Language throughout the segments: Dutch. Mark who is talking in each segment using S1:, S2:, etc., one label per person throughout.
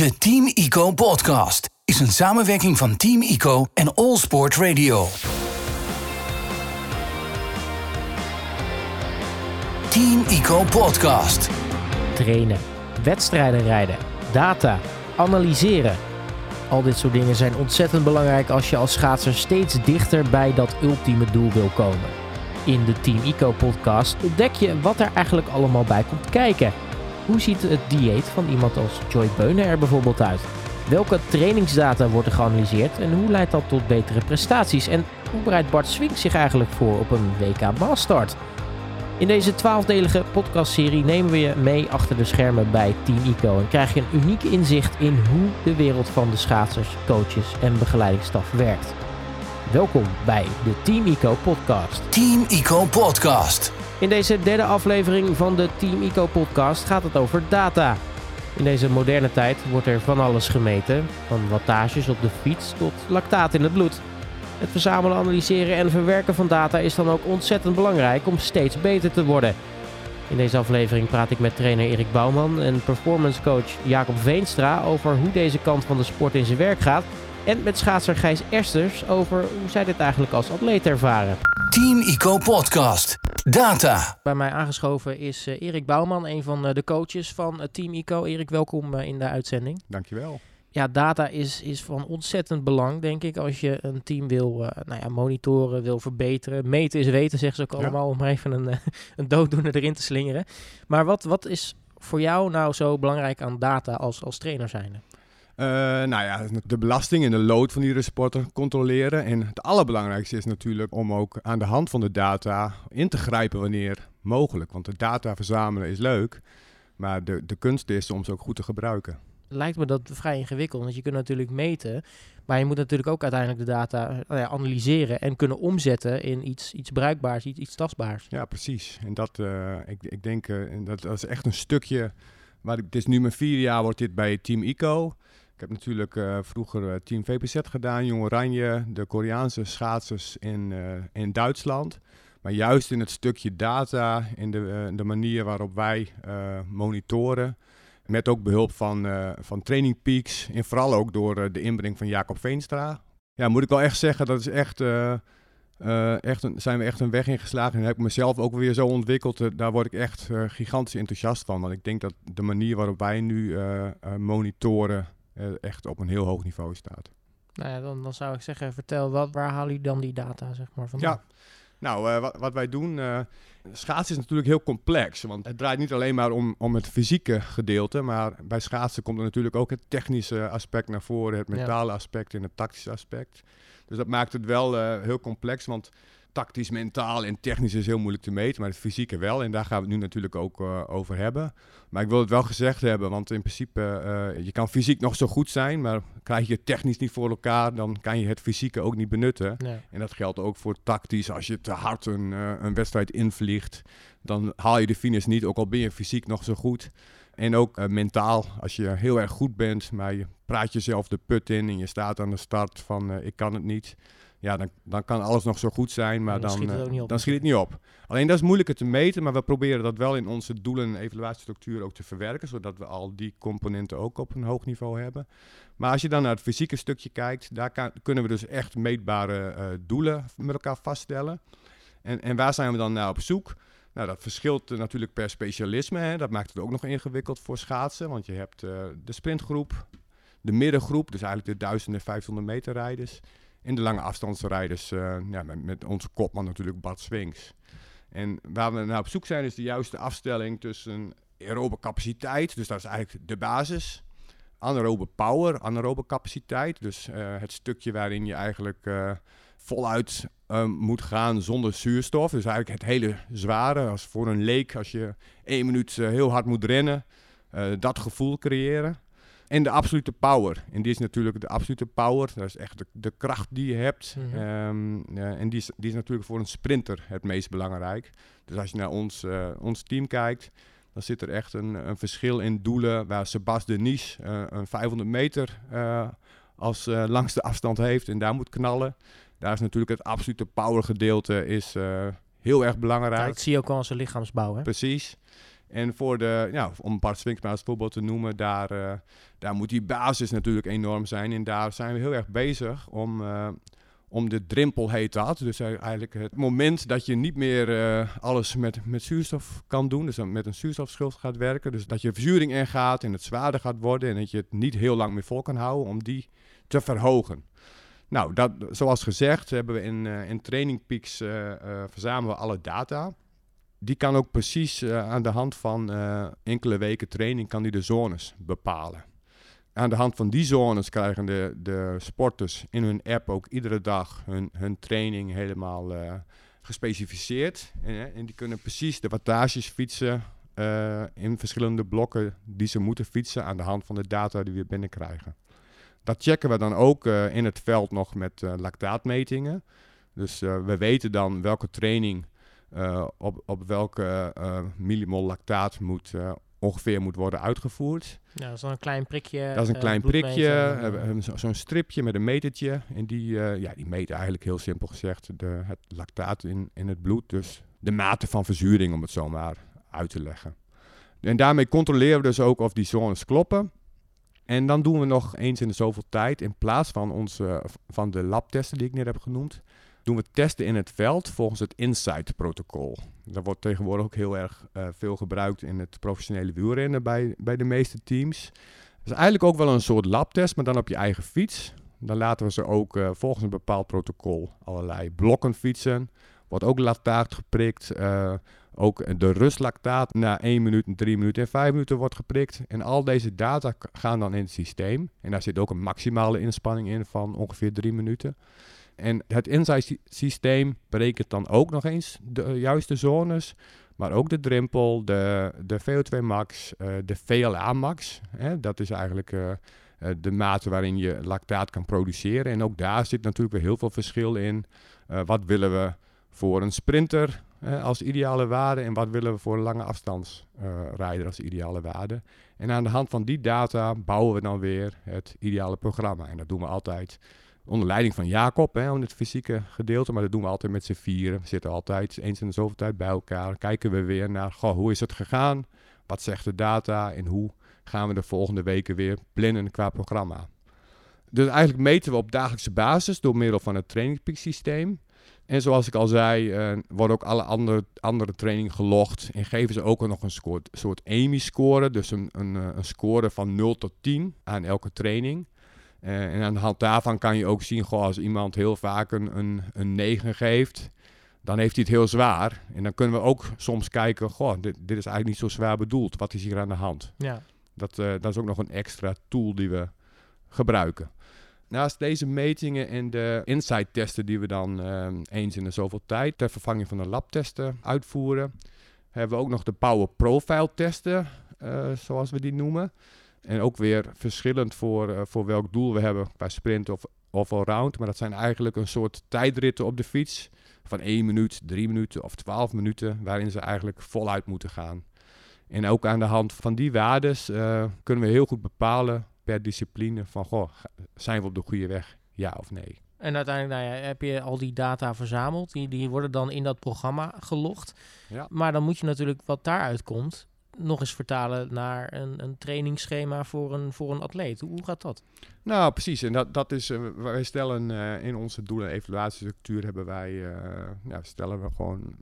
S1: De Team ICO podcast is een samenwerking van Team ICO en All Sport Radio. Team ICO podcast.
S2: trainen, wedstrijden rijden, data, analyseren. Al dit soort dingen zijn ontzettend belangrijk als je als schaatser steeds dichter bij dat ultieme doel wil komen. In de Team Ico podcast ontdek je wat er eigenlijk allemaal bij komt kijken. Hoe ziet het dieet van iemand als Joy Beunen er bijvoorbeeld uit? Welke trainingsdata wordt er geanalyseerd en hoe leidt dat tot betere prestaties? En hoe bereidt Bart Swink zich eigenlijk voor op een WK Maastart? In deze twaalfdelige podcastserie nemen we je mee achter de schermen bij Team ICO en krijg je een uniek inzicht in hoe de wereld van de schaatsers, coaches en begeleidingsstaf werkt. Welkom bij de Team ICO podcast.
S1: Team ICO podcast.
S2: In deze derde aflevering van de Team ICO podcast gaat het over data. In deze moderne tijd wordt er van alles gemeten, van wattages op de fiets tot lactaat in het bloed. Het verzamelen, analyseren en verwerken van data is dan ook ontzettend belangrijk om steeds beter te worden. In deze aflevering praat ik met trainer Erik Bouwman en performance coach Jacob Veenstra over hoe deze kant van de sport in zijn werk gaat. En met schaatser Gijs Ersters over hoe zij dit eigenlijk als atleet ervaren.
S1: Team ICO podcast. Data.
S2: Bij mij aangeschoven is eh, Erik Bouwman, een van eh, de coaches van eh, Team ICO. Erik, welkom in de uitzending.
S3: Dankjewel.
S2: Ja, data is, is van ontzettend belang, denk ik, als je een team wil eh, nou ja, monitoren, wil verbeteren. Meten is weten, zeggen ze ook
S3: Ja.
S2: allemaal, om maar even een, een dooddoener erin te slingeren. Maar wat, wat is voor jou nou zo belangrijk aan data als, als trainer zijnde?
S3: Eh, nou ja, de belasting en de load van iedere sporter controleren. En het allerbelangrijkste is natuurlijk om ook aan de hand van de data in te grijpen wanneer mogelijk. Want de data verzamelen is leuk, maar de, de kunst is om ze ook goed te gebruiken.
S2: Lijkt me dat vrij ingewikkeld, want je kunt natuurlijk meten, maar je moet natuurlijk ook uiteindelijk de data eh, nou ja, analyseren en kunnen omzetten in iets, iets bruikbaars, iets, iets tastbaars.
S3: Ja, precies. En dat, eh, ik, ik denk, en dat, dat is echt een stukje. Waar ik, het is nu mijn vierde jaar, wordt dit bij Team ICO. Ik heb natuurlijk eh, vroeger eh, Team VPZ gedaan, Jong Oranje, de Koreaanse schaatsers in, eh, in Duitsland. Maar juist in het stukje data, in de, de manier waarop wij monitoren. Met ook behulp van, van Training Peaks. En vooral ook door de inbreng van Jacob Veenstra. Ja, moet ik wel echt zeggen, dat is echt. echt een, zijn we echt een weg ingeslagen en heb ik mezelf ook weer zo ontwikkeld. daar word ik echt gigantisch enthousiast van. Want ik denk dat de manier waarop wij nu monitoren eh, echt op een heel hoog niveau staat.
S2: Nou ja, dan, dan zou ik zeggen, vertel, wat, waar halen jullie dan die data zeg maar, vandaan?
S3: Ja, nou, eh, wat, wat wij doen. eh schaatsen is natuurlijk heel complex. Want het draait niet alleen maar om, om het fysieke gedeelte. Maar bij schaatsen komt er natuurlijk ook het technische aspect naar voren. Het
S2: Ja.
S3: mentale aspect en het tactische aspect. Dus dat maakt het wel heel complex. Want tactisch, mentaal en technisch is heel moeilijk te meten. Maar het fysieke wel. En daar gaan we het nu natuurlijk ook eh, over hebben. Maar ik wil het wel gezegd hebben. Want in principe, eh, je kan fysiek nog zo goed zijn. Maar krijg je het technisch niet voor elkaar. Dan kan je het fysieke ook niet benutten.
S2: Nee.
S3: En dat geldt ook voor tactisch. Als je te hard een, eh, een wedstrijd invliegt, dan haal je de finish niet, ook al ben je fysiek nog zo goed. En ook eh, mentaal, als je heel erg goed bent, maar je praat jezelf de put in en je staat aan de start van eh, ik kan het niet. Ja, dan, dan kan alles nog zo goed zijn, maar
S2: Dan
S3: dan,
S2: schiet het
S3: eh,
S2: niet op
S3: dan schiet het niet op. Alleen dat is moeilijker te meten, maar we proberen dat wel in onze doelen en evaluatiestructuur ook te verwerken, zodat we al die componenten ook op een hoog niveau hebben. Maar als je dan naar het fysieke stukje kijkt, daar kan- kunnen we dus echt meetbare doelen met elkaar vaststellen. En, en waar zijn we dan naar op zoek? Nou, dat verschilt natuurlijk per specialisme. Hè. Dat maakt het ook nog ingewikkeld voor schaatsen. Want je hebt eh, de sprintgroep, de middengroep, dus eigenlijk de 1000 en 500 meter rijders. En de lange afstandsrijders, eh, ja, met, met onze kopman natuurlijk Bart Swings. En waar we naar op zoek zijn is de juiste afstelling tussen aerobe capaciteit, dus dat is eigenlijk de basis. Anaerobe power, anaerobe capaciteit, dus eh, het stukje waarin je eigenlijk voluit eh, moet gaan zonder zuurstof. Dus eigenlijk het hele zware, als voor een leek, als je één minuut eh, heel hard moet rennen, eh, dat gevoel creëren. En de absolute power. En die is natuurlijk de absolute power. Dat is echt de, de kracht die je hebt.
S2: Mhm.
S3: Ehm, ja, en die is, die is natuurlijk voor een sprinter het meest belangrijk. Dus als je naar ons, eh, ons team kijkt, dan zit er echt een, een verschil in doelen. Waar Sebas Denis eh, een 500 meter eh, als eh, langste afstand heeft en daar moet knallen. Daar is natuurlijk het absolute power gedeelte is, eh, heel erg
S2: Ja,
S3: belangrijk.
S2: dat zie je ook al zijn lichaamsbouw. Hè?
S3: Precies. En voor de, ja, om Bart Swinkma als voorbeeld te noemen, daar, uh, daar moet die basis natuurlijk enorm zijn. En daar zijn we heel erg bezig om, uh, om de drimpel heet dat. Dus eigenlijk het moment dat je niet meer uh, alles met, met zuurstof kan doen. Dus met een zuurstofschuld gaat werken. Dus dat je verzuring ingaat en het zwaarder gaat worden. En dat je het niet heel lang meer vol kan houden om die te verhogen. Nou, dat, zoals gezegd hebben we in, in Training Peaks verzamelen we alle data die kan ook precies uh, aan de hand van uh, enkele weken training kan die de zones bepalen. Aan de hand van die zones krijgen de, de sporters in hun app ook iedere dag hun, hun training helemaal uh, gespecificeerd. En, en, die kunnen precies de wattages fietsen in verschillende blokken die ze moeten fietsen aan de hand van de data die we binnenkrijgen. Dat checken we dan ook in het veld nog met lactaatmetingen. Dus we weten dan welke training op, op welke millimol lactaat moet, ongeveer moet worden uitgevoerd.
S2: Ja, dat is dan een klein prikje.
S3: Dat is een klein prikje, zo'n zo stripje met een metertje. En die, ja, die meet eigenlijk heel simpel gezegd de, het lactaat in, in het bloed. Dus de mate van verzuring, om het zo maar uit te leggen. En daarmee controleren we dus ook of die zones kloppen. En dan doen we nog eens in de zoveel tijd, in plaats van, onze, van de labtesten die ik net heb genoemd, doen we testen in het veld volgens het Insight-protocol. Dat wordt tegenwoordig ook heel erg uh, veel gebruikt in het professionele wielrennen bij, bij de meeste teams. Het is eigenlijk ook wel een soort labtest, maar dan op je eigen fiets. Dan laten we ze ook uh, volgens een bepaald protocol allerlei blokken fietsen. Wordt ook lactaat geprikt. Uh, ook de rustlactaat na 1 minuut, 3 minuten en 5 minuten wordt geprikt. En al deze data gaan dan in het systeem. En daar zit ook een maximale inspanning in van ongeveer 3 minuten. En het insight-systeem berekent dan ook nog eens de juiste zones, maar ook de drempel, de, de VO2 max, uh, de VLA max. Hè, dat is eigenlijk uh, de mate waarin je lactaat kan produceren. En ook daar zit natuurlijk weer heel veel verschil in. Wat willen we voor een sprinter als ideale waarde en wat willen we voor lange afstandsrijder als ideale waarde. En aan de hand van die data bouwen we dan weer het ideale programma. En dat doen we altijd onder leiding van Jacob, hè, om het fysieke gedeelte. Maar dat doen we altijd met z'n vieren. We zitten altijd eens in de zoveel tijd bij elkaar. Kijken we weer naar, goh, hoe is het gegaan? Wat zegt de data? En hoe gaan we de volgende weken weer plannen qua programma? Dus eigenlijk meten we op dagelijkse basis door middel van het trainingpeak systeem. En zoals ik al zei, uh, worden ook alle andere, andere trainingen gelogd. En geven ze ook nog een soort, soort EMI-score. Dus een, een, eh, een score van 0 tot 10 aan elke training. Uh, en aan de hand daarvan kan je ook zien, goh, als iemand heel vaak een, een, een 9 geeft, dan heeft hij het heel zwaar. En dan kunnen we ook soms kijken, goh, dit, dit is eigenlijk niet zo zwaar bedoeld. Wat is hier aan de hand?
S2: Ja.
S3: Dat, uh, dat is ook nog een extra tool die we gebruiken. Naast deze metingen en de insight-testen die we dan uh, eens in de zoveel tijd ter vervanging van de labtesten uitvoeren, hebben we ook nog de Power Profile testen, zoals we die noemen. En ook weer verschillend voor, uh, voor welk doel we hebben, bij sprint of, of allround. Maar dat zijn eigenlijk een soort tijdritten op de fiets van 1 minuut, 3 minuten of 12 minuten, waarin ze eigenlijk voluit moeten gaan. En ook aan de hand van die waardes uh, kunnen we heel goed bepalen per discipline van, goh, zijn we op de goede weg, ja of nee.
S2: En uiteindelijk nou ja, heb je al die data verzameld. Die, die worden dan in dat programma gelogd.
S3: Ja.
S2: Maar dan moet je natuurlijk wat daaruit komt nog eens vertalen naar een, een trainingsschema voor een, voor een atleet. Hoe gaat dat?
S3: Nou, precies. En dat, dat is, uh, wij stellen uh, in onze doelen- en evaluatiestructuur hebben wij, uh, ja, stellen we gewoon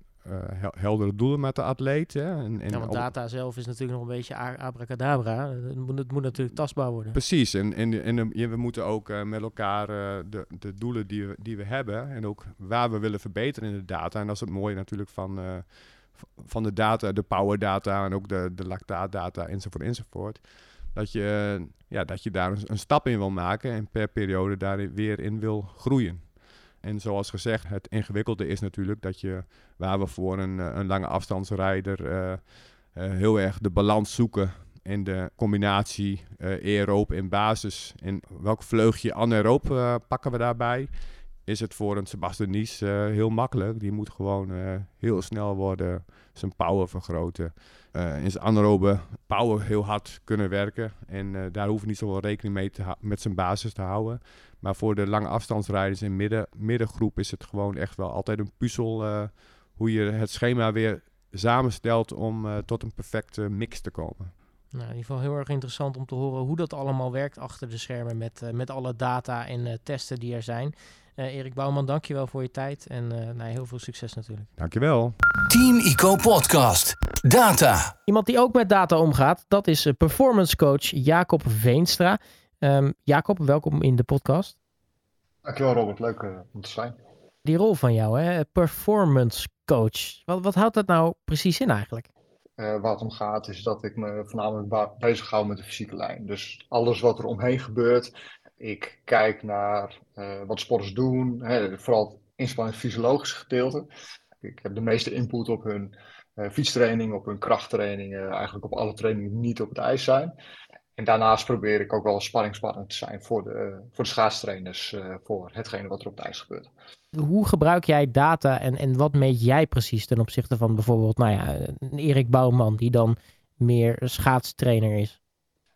S3: hel heldere doelen met de atleet. Hè. En,
S2: en ja, want data zelf is natuurlijk nog een beetje abracadabra. Het moet, het moet natuurlijk tastbaar worden.
S3: Precies. En, en, en, we moeten ook met elkaar de, de doelen die we, die we hebben en ook waar we willen verbeteren in de data. En dat is het mooie natuurlijk van van de data, de power data en ook de, de lactaatdata enzovoort enzovoort. Dat je, ja, dat je daar een, stap in wil maken en per periode daar weer in wil groeien. En zoals gezegd, het ingewikkelde is natuurlijk dat je, waar we voor een, een lange afstandsrijder uh, uh, heel erg de balans zoeken in de combinatie uh, aeroop en basis. En welk vleugje anaeroop pakken we daarbij? is het voor een Sebastian Nies uh, heel makkelijk. Die moet gewoon uh, heel snel worden, zijn power vergroten. Uh, in zijn anaerobe power heel hard kunnen werken. En daar hoeven niet zoveel rekening mee te met zijn basis te houden. Maar voor de lange afstandsrijders in midden, middengroep is het gewoon echt wel altijd een puzzel hoe je het schema weer samenstelt om tot een perfecte mix te komen.
S2: Nou, in ieder geval heel erg interessant om te horen hoe dat allemaal werkt achter de schermen met, met alle data en testen die er zijn. Uh, Erik Bouwman, dankjewel voor je tijd en uh, nou, heel veel succes natuurlijk.
S3: Dankjewel.
S1: Team Ico Podcast. Data.
S2: Iemand die ook met data omgaat, dat is uh, performance coach Jacob Veenstra. Um, Jacob, welkom in de podcast.
S4: Dankjewel Robert, leuk om te zijn.
S2: Die rol van jou, hè? performance coach. Wat, wat houdt dat nou precies in eigenlijk?
S4: Uh, waar het om gaat is dat ik me voornamelijk bezig hou met de fysieke lijn. Dus alles wat er omheen gebeurt, ik kijk naar uh, wat sporters doen, hè, vooral het inspanning fysiologische gedeelte. Ik heb de meeste input op hun uh, fietstraining, op hun krachttrainingen, eigenlijk op alle trainingen die niet op het ijs zijn. En daarnaast probeer ik ook wel spanningspartner te zijn voor de, voor de schaatstrainers, uh, voor hetgene wat er op het ijs gebeurt.
S2: Hoe gebruik jij data en, en wat meet jij precies ten opzichte van bijvoorbeeld nou ja, Erik Bouwman, die dan meer schaatstrainer is?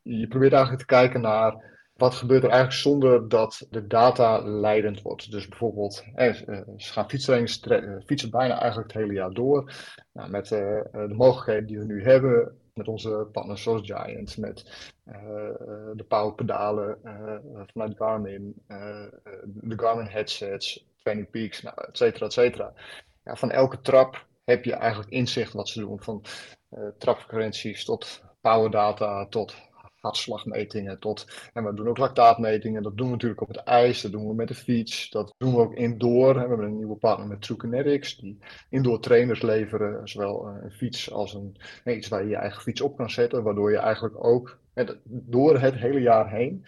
S4: Je probeert eigenlijk te kijken naar wat gebeurt er eigenlijk zonder dat de data leidend wordt? Dus bijvoorbeeld, eh, ze gaan fietstrainingen eh, fietsen bijna eigenlijk het hele jaar door. Nou, met eh, de mogelijkheden die we nu hebben, met onze partners zoals Giant, met de powerpedalen uh, vanuit Garmin, de Garmin headsets, Training Peaks, nou, et cetera, et cetera. Ja, van elke trap heb je eigenlijk inzicht wat ze doen. Van trapfrequenties tot powerdata tot hartslagmetingen tot. En we doen ook lactaatmetingen. Dat doen we natuurlijk op het ijs, dat doen we met de fiets. Dat doen we ook indoor. We hebben een nieuwe partner met True Kinetics, die indoor trainers leveren. Zowel een fiets als een, iets waar je je eigen fiets op kan zetten. Waardoor je eigenlijk ook door het hele jaar heen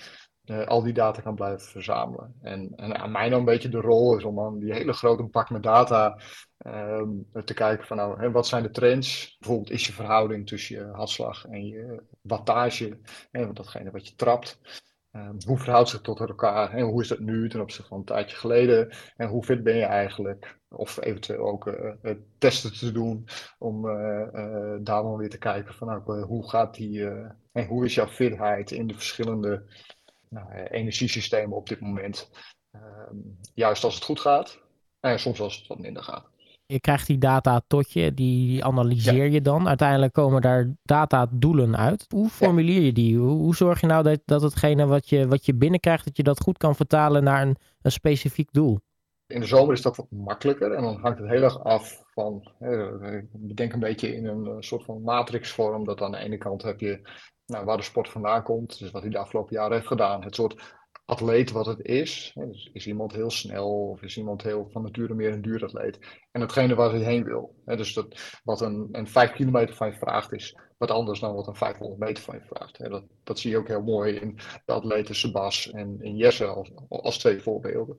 S4: uh, al die data kan blijven verzamelen. En, en aan mij dan een beetje de rol is om dan die hele grote pak met data uh, te kijken van nou, hè, wat zijn de trends? Bijvoorbeeld is je verhouding tussen je hartslag en je wattage, hè, datgene wat je trapt. Um, hoe verhoudt zich tot elkaar en hoe is dat nu ten opzichte van een tijdje geleden en hoe fit ben je eigenlijk? Of eventueel ook uh, testen te doen om uh, daar dan weer te kijken van nou, hoe gaat die en hoe is jouw fitheid in de verschillende nou, energiesystemen op dit moment. Ehm, juist als het goed gaat en soms als het wat minder gaat.
S2: Je krijgt die data tot je, die analyseer je dan. Uiteindelijk komen daar data-doelen uit. Hoe formuleer je die? Hoe, zorg je nou dat, dat hetgene wat je, wat je binnenkrijgt, dat je dat goed kan vertalen naar een, een specifiek doel?
S4: In de zomer is dat wat makkelijker en dan hangt het heel erg af van, ik denk een beetje in een soort van matrixvorm, dat aan de ene kant heb je nou, waar de sport vandaan komt, dus wat hij de afgelopen jaren heeft gedaan. Het soort atleet wat het is. Dus is iemand heel snel of is iemand heel van nature meer een duuratleet. En hetgene waar hij heen wil. Dus dat, wat een, een 5 kilometer van je vraagt is wat anders dan wat een 500 meter van je vraagt. Dat, dat zie je ook heel mooi in de atleten Sebas en in Jesse als, twee voorbeelden.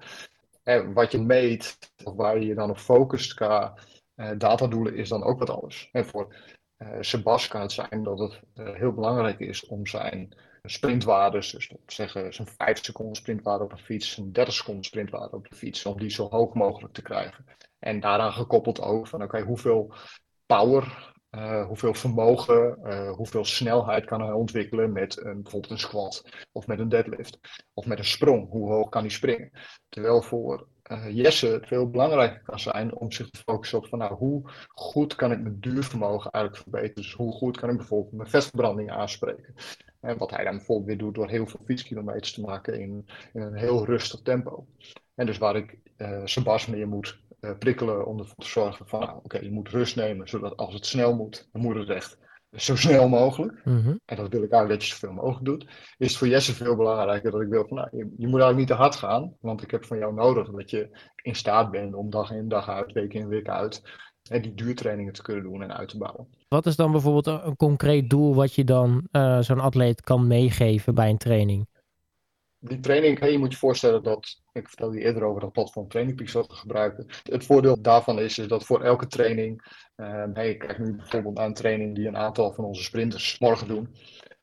S4: En wat je meet, of waar je je dan op focust qua eh, datadoelen, is dan ook wat anders. En voor uh, Sebas kan het zijn dat het uh, heel belangrijk is om zijn sprintwaardes, dus zeggen zijn 5 seconden sprintwaarde op een fiets, zijn 30 seconden sprintwaarde op de fiets, om die zo hoog mogelijk te krijgen. En daaraan gekoppeld ook van oké, hoeveel power, uh, hoeveel vermogen, hoeveel snelheid kan hij ontwikkelen met een, bijvoorbeeld een squat of met een deadlift of met een sprong. Hoe hoog kan hij springen? Terwijl voor uh, Jesse het veel belangrijker kan zijn om zich te focussen op van nou, hoe goed kan ik mijn duurvermogen eigenlijk verbeteren. Dus hoe goed kan ik bijvoorbeeld mijn vetverbranding aanspreken. En wat hij dan bijvoorbeeld weer doet door heel veel fietskilometers te maken in, in een heel rustig tempo. En dus waar ik uh, Sebas meer moet uh, prikkelen om ervoor te zorgen van nou, oké, je moet rust nemen, zodat als het snel moet, dan moet het echt zo snel mogelijk. Mm En dat wil ik eigenlijk dat je zoveel mogelijk doet. Is het voor Jesse veel belangrijker dat ik wil van, nou, je, je, moet eigenlijk niet te hard gaan. Want ik heb van jou nodig dat je in staat bent om dag in dag uit, week in week uit, en die duurtrainingen te kunnen doen en uit te bouwen.
S2: Wat is dan bijvoorbeeld een, concreet doel wat je dan uh, zo'n atleet kan meegeven bij een training?
S4: Die training, je moet je voorstellen dat, ik vertelde je eerder over dat platform Training Peaks wat we gebruiken. Het voordeel daarvan is, is dat voor elke training Um, hey, ik kijk nu bijvoorbeeld naar een training die een aantal van onze sprinters morgen doen.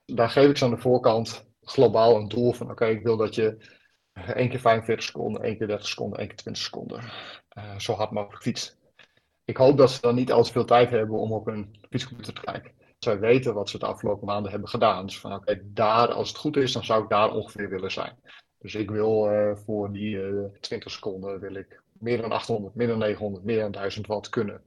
S4: Daar geef ik ze aan de voorkant globaal een doel van: oké, ik wil dat je één keer 45 seconden, één keer 30 seconden, één keer 20 seconden uh, zo hard mogelijk fietst. Ik hoop dat ze dan niet al te veel tijd hebben om op hun fietscomputer te kijken. Zij weten wat ze de afgelopen maanden hebben gedaan. Dus van oké, daar, als het goed is, dan zou ik daar ongeveer willen zijn. Dus ik wil uh, voor die uh, 20 seconden wil ik meer dan 800, meer dan 900, meer dan 1000 watt kunnen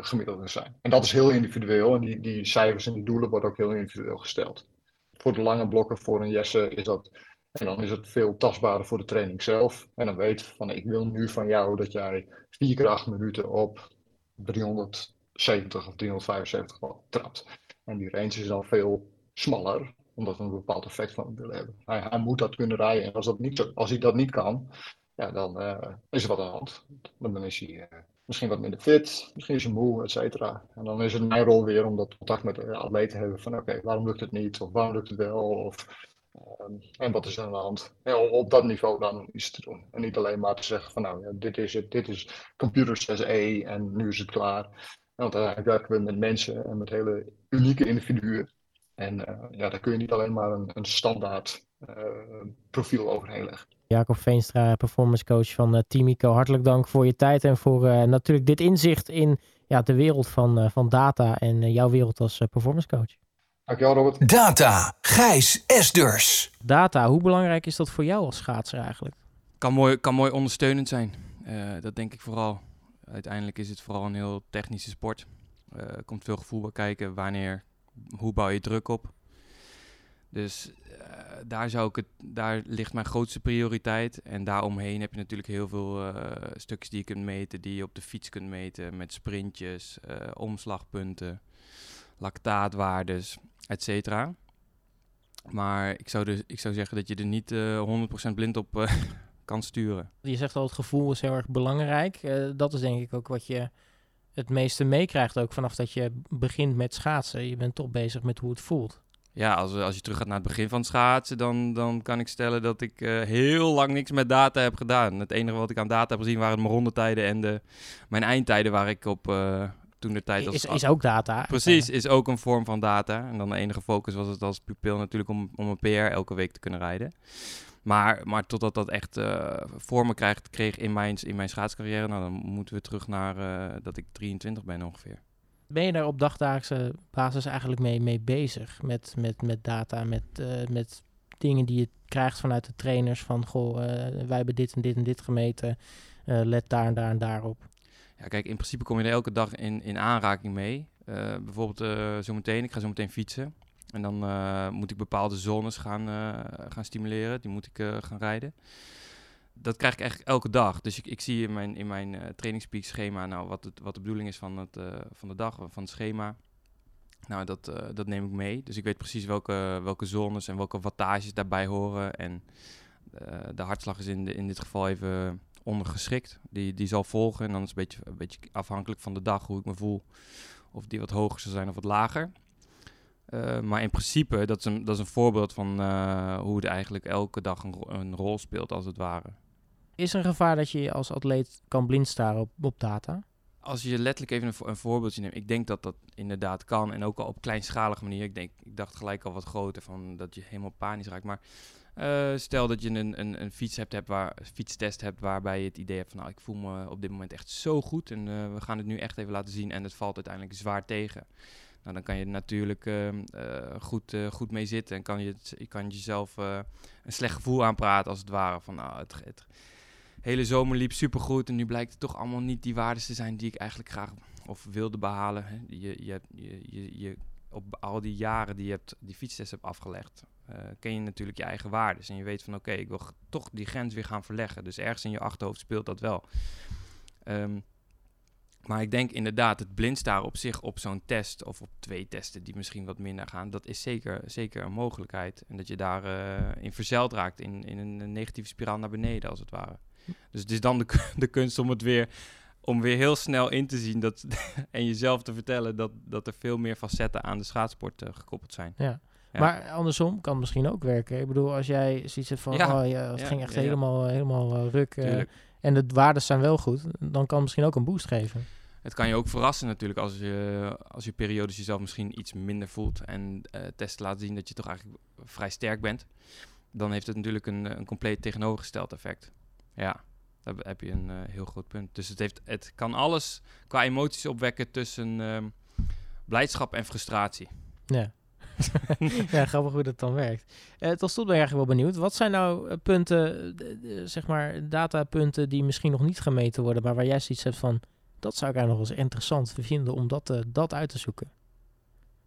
S4: gemiddelde zijn. En dat is heel individueel en die, die cijfers en die doelen worden ook heel individueel gesteld. Voor de lange blokken, voor een Jesse, is dat en dan is het veel tastbaarder voor de training zelf. En dan weet van ik wil nu van jou dat jij vier keer acht minuten op 370 of 375 trapt. En die range is dan veel smaller, omdat we een bepaald effect van willen hebben. Hij, moet dat kunnen rijden. En als, dat niet als hij dat niet kan, ja, dan uh, is er wat aan de hand. Dan is hij uh, misschien wat minder fit, misschien is hij moe, et cetera. En dan is het mijn rol weer om dat contact met de atleet te hebben van oké, waarom lukt het niet? Of waarom lukt het wel? Of en wat is er aan de hand? op dat niveau dan iets te doen. En niet alleen maar te zeggen van nou, ja, dit is het, dit is computer says E en nu is het klaar. Want uiteindelijk werken we met mensen en met hele unieke individuen. En uh, ja, daar kun je niet alleen maar een, standaard uh, profiel overheen leggen.
S2: Jacob Veenstra, performance coach van uh, Team Ico. Hartelijk dank voor je tijd en voor natuurlijk dit inzicht in ja, de wereld van, van data en jouw wereld als performance coach.
S4: Dankjewel, Robert.
S1: Data, Gijs Esdurs.
S2: Data, hoe belangrijk is dat voor jou als schaatser eigenlijk?
S5: Kan mooi, kan mooi ondersteunend zijn. Uh, dat denk ik vooral. Uiteindelijk is het vooral een heel technische sport. Uh, er komt veel gevoel bij kijken. Wanneer, hoe bouw je druk op? Dus uh, daar, zou ik het, daar ligt mijn grootste prioriteit. En daaromheen heb je natuurlijk heel veel stukjes die je kunt meten, die je op de fiets kunt meten. Met sprintjes, omslagpunten, lactaatwaardes et cetera. Maar ik zou, dus, ik zou zeggen dat je er niet uh, eh, 100% blind op uh, kan sturen.
S2: Je zegt al, het gevoel is heel erg belangrijk. Uh, dat is denk ik ook wat je het meeste meekrijgt ook vanaf dat je begint met schaatsen. Je bent toch bezig met hoe het voelt.
S5: Ja, als, als je terug gaat naar het begin van het schaatsen, dan, dan kan ik stellen dat ik heel lang niks met data heb gedaan. Het enige wat ik aan data heb gezien waren mijn rondetijden en de, mijn eindtijden waar ik op, toen de tijd
S2: als... Is, is ook data.
S5: Precies, is ook een vorm van data. En dan de enige focus was het als pupil natuurlijk om, om een PR elke week te kunnen rijden. Maar, maar totdat dat echt uh, vormen krijgt, kreeg in mijn, in mijn schaatscarrière, nou, dan moeten we terug naar uh, dat ik 23 ben ongeveer.
S2: Ben je daar op dagdagelijkse basis eigenlijk mee, mee bezig? Met, met, met data, met, uh, met dingen die je krijgt vanuit de trainers van goh, wij hebben dit en dit en dit gemeten. let daar en daar en daarop.
S5: Ja, kijk, in principe kom je er elke dag in, in aanraking mee. Uh, bijvoorbeeld uh, zometeen, ik ga zo meteen fietsen. En dan uh, moet ik bepaalde zones gaan, gaan stimuleren. Die moet ik gaan rijden. Dat krijg ik eigenlijk elke dag. Dus ik, ik zie in mijn, in mijn trainingspeak schema nou, wat, het, wat de bedoeling is van, het, van de dag, van het schema. Nou, dat, dat neem ik mee. Dus ik weet precies welke, welke zones en welke wattages daarbij horen. En de hartslag is in, de, in dit geval even ondergeschikt. Die, die zal volgen en dan is het een beetje, een beetje afhankelijk van de dag hoe ik me voel. Of die wat hoger zal zijn of wat lager. Uh, maar in principe, dat is een, dat is een voorbeeld van uh, hoe het eigenlijk elke dag een, een, rol speelt, als het ware.
S2: Is er een gevaar dat je als atleet kan blind staren op, op data?
S5: Als je letterlijk even een, een, voorbeeldje neemt, ik denk dat dat inderdaad kan. En ook al op kleinschalige manier. Ik, denk, ik dacht gelijk al wat groter, van dat je helemaal panisch raakt. Maar uh, stel dat je een, een, een fiets hebt, hebt waar, fietstest hebt waarbij je het idee hebt van nou, ik voel me op dit moment echt zo goed en uh, we gaan het nu echt even laten zien en het valt uiteindelijk zwaar tegen. Nou, dan kan je er natuurlijk uh, goed, goed mee zitten en kan je, kan jezelf een slecht gevoel aanpraten als het ware. Van nou, het, hele zomer liep supergoed en nu blijkt het toch allemaal niet die waarden te zijn die ik eigenlijk graag of wilde behalen. Hè. Je, je, je, je, je, op al die jaren die je hebt, die fietstest hebt afgelegd, uh, ken je natuurlijk je eigen waarden. En je weet van oké, ik wil toch die grens weer gaan verleggen. Dus ergens in je achterhoofd speelt dat wel. Um, maar ik denk inderdaad, het blindstaren op zich op zo'n test of op twee testen die misschien wat minder gaan, dat is zeker, zeker een mogelijkheid. En dat je daarin uh, in verzeild raakt in, in een negatieve spiraal naar beneden, als het ware. Dus het is dan de, de kunst om het weer om weer heel snel in te zien dat, en jezelf te vertellen dat, dat er veel meer facetten aan de schaatsport uh, gekoppeld zijn.
S2: Ja. Maar andersom kan het misschien ook werken. Ik bedoel, als jij ziet van, ja. oh ja, het ging echt helemaal, helemaal uh, ruk uh, en de waarden zijn wel goed, dan kan het misschien ook een boost geven.
S5: Het kan je ook verrassen natuurlijk als je, als je periodes jezelf misschien iets minder voelt en uh, testen laat zien dat je toch eigenlijk vrij sterk bent. Dan heeft het natuurlijk een, een compleet tegenovergesteld effect. Ja, daar heb je een heel groot punt. Dus het, heeft, het kan alles qua emoties opwekken tussen ehm, blijdschap en frustratie.
S2: Ja. ja, grappig hoe dat dan werkt. Uh, tot slot ben ik eigenlijk wel benieuwd. Wat zijn nou eh, punten, zeg maar datapunten die misschien nog niet gemeten worden, maar waar jij zoiets hebt van, Dat zou ik eigenlijk nog eens interessant vinden om dat, uh, dat uit te zoeken.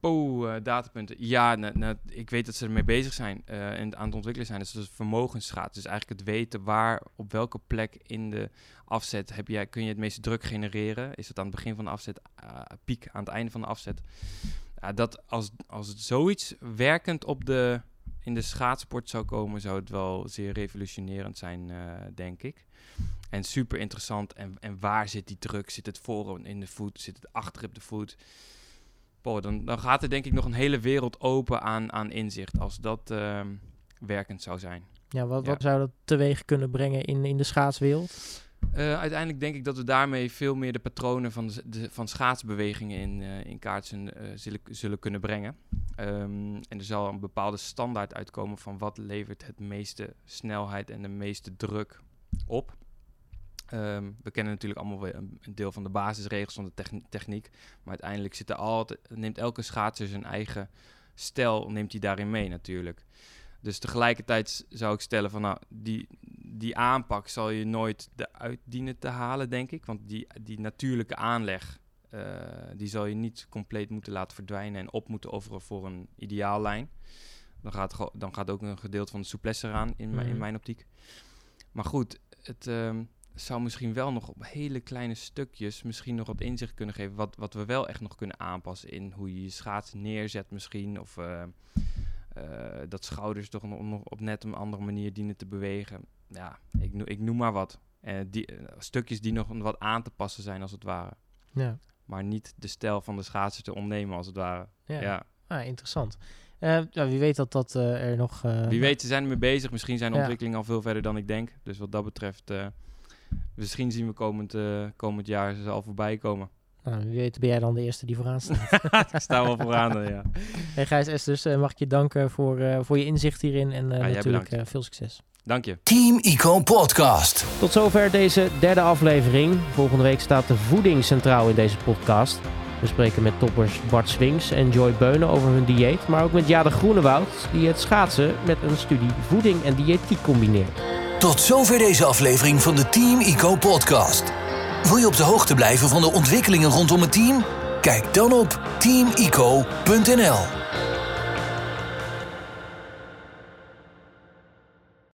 S5: Oh, datapunten. Ja, nou, ik weet dat ze ermee bezig zijn en aan het ontwikkelen zijn. Dus dat is vermogensgraad. Dus eigenlijk het weten waar, op welke plek in de afzet heb jij, kun je het meeste druk genereren. Is het aan het begin van de afzet, piek aan het einde van de afzet. Dat als, als het zoiets werkend op de, in de schaatsport zou komen, zou het wel zeer revolutionerend zijn, denk ik. En super interessant. En, en waar zit die druk? Zit het voor in de voet? Zit het achter op de voet? Boah, dan, dan gaat er denk ik nog een hele wereld open aan, aan inzicht als dat uh, werkend zou zijn.
S2: Ja, wat, wat zou dat teweeg kunnen brengen in, in de schaatswereld?
S5: Uh, uiteindelijk denk ik dat we daarmee veel meer de patronen van, de, van schaatsbewegingen in, uh, in kaart uh, zullen, zullen kunnen brengen. Um, en er zal een bepaalde standaard uitkomen van wat levert het meeste snelheid en de meeste druk op. Um, we kennen natuurlijk allemaal weer een, een, deel van de basisregels van de techniek. Maar uiteindelijk zit er altijd, neemt elke schaatser zijn eigen stijl neemt hij daarin mee natuurlijk. Dus tegelijkertijd zou ik stellen van nou, die, die aanpak zal je nooit eruit dienen te halen, denk ik. Want die, die natuurlijke aanleg, uh, die zal je niet compleet moeten laten verdwijnen en op moeten offeren voor een ideaallijn. Dan gaat, dan gaat ook een gedeelte van de souplesse eraan, in, mm. in mijn optiek. Maar goed, het... Um, zou misschien wel nog op hele kleine stukjes misschien nog wat inzicht kunnen geven. Wat, wat we wel echt nog kunnen aanpassen in hoe je je schaats neerzet misschien. Of uh, uh, dat schouders toch nog op net een andere manier dienen te bewegen. Ja, ik, ik noem maar wat. Uh, die, stukjes die nog wat aan te passen zijn als het ware. Ja. Maar niet de stijl van de schaatsen te ontnemen als het ware. Ja, ja.
S2: Ah, interessant. Uh, ja, wie weet dat dat uh, er nog...
S5: Wie weet, ze zijn ermee bezig. Misschien zijn de ja. ontwikkelingen al veel verder dan ik denk. Dus wat dat betreft Misschien zien we komend, komend jaar ze al voorbij komen.
S2: Nou, wie weet ben jij dan de eerste die vooraan staat.
S5: ik sta wel vooraan, ja.
S2: Hey Gijs Esters, mag ik je danken voor, voor je inzicht hierin en uh, natuurlijk veel succes.
S5: Dank je.
S1: Team Ico Podcast.
S2: Tot zover deze derde aflevering. Volgende week staat de voeding centraal in deze podcast. We spreken met toppers Bart Swings en Joy Beunen over hun dieet. Maar ook met Jade Groenewoud, die het schaatsen met een studie voeding en diëtiek combineert.
S1: Tot zover deze aflevering van de Team ICO podcast. Wil je op de hoogte blijven van de ontwikkelingen rondom het team? Kijk dan op teamico.nl.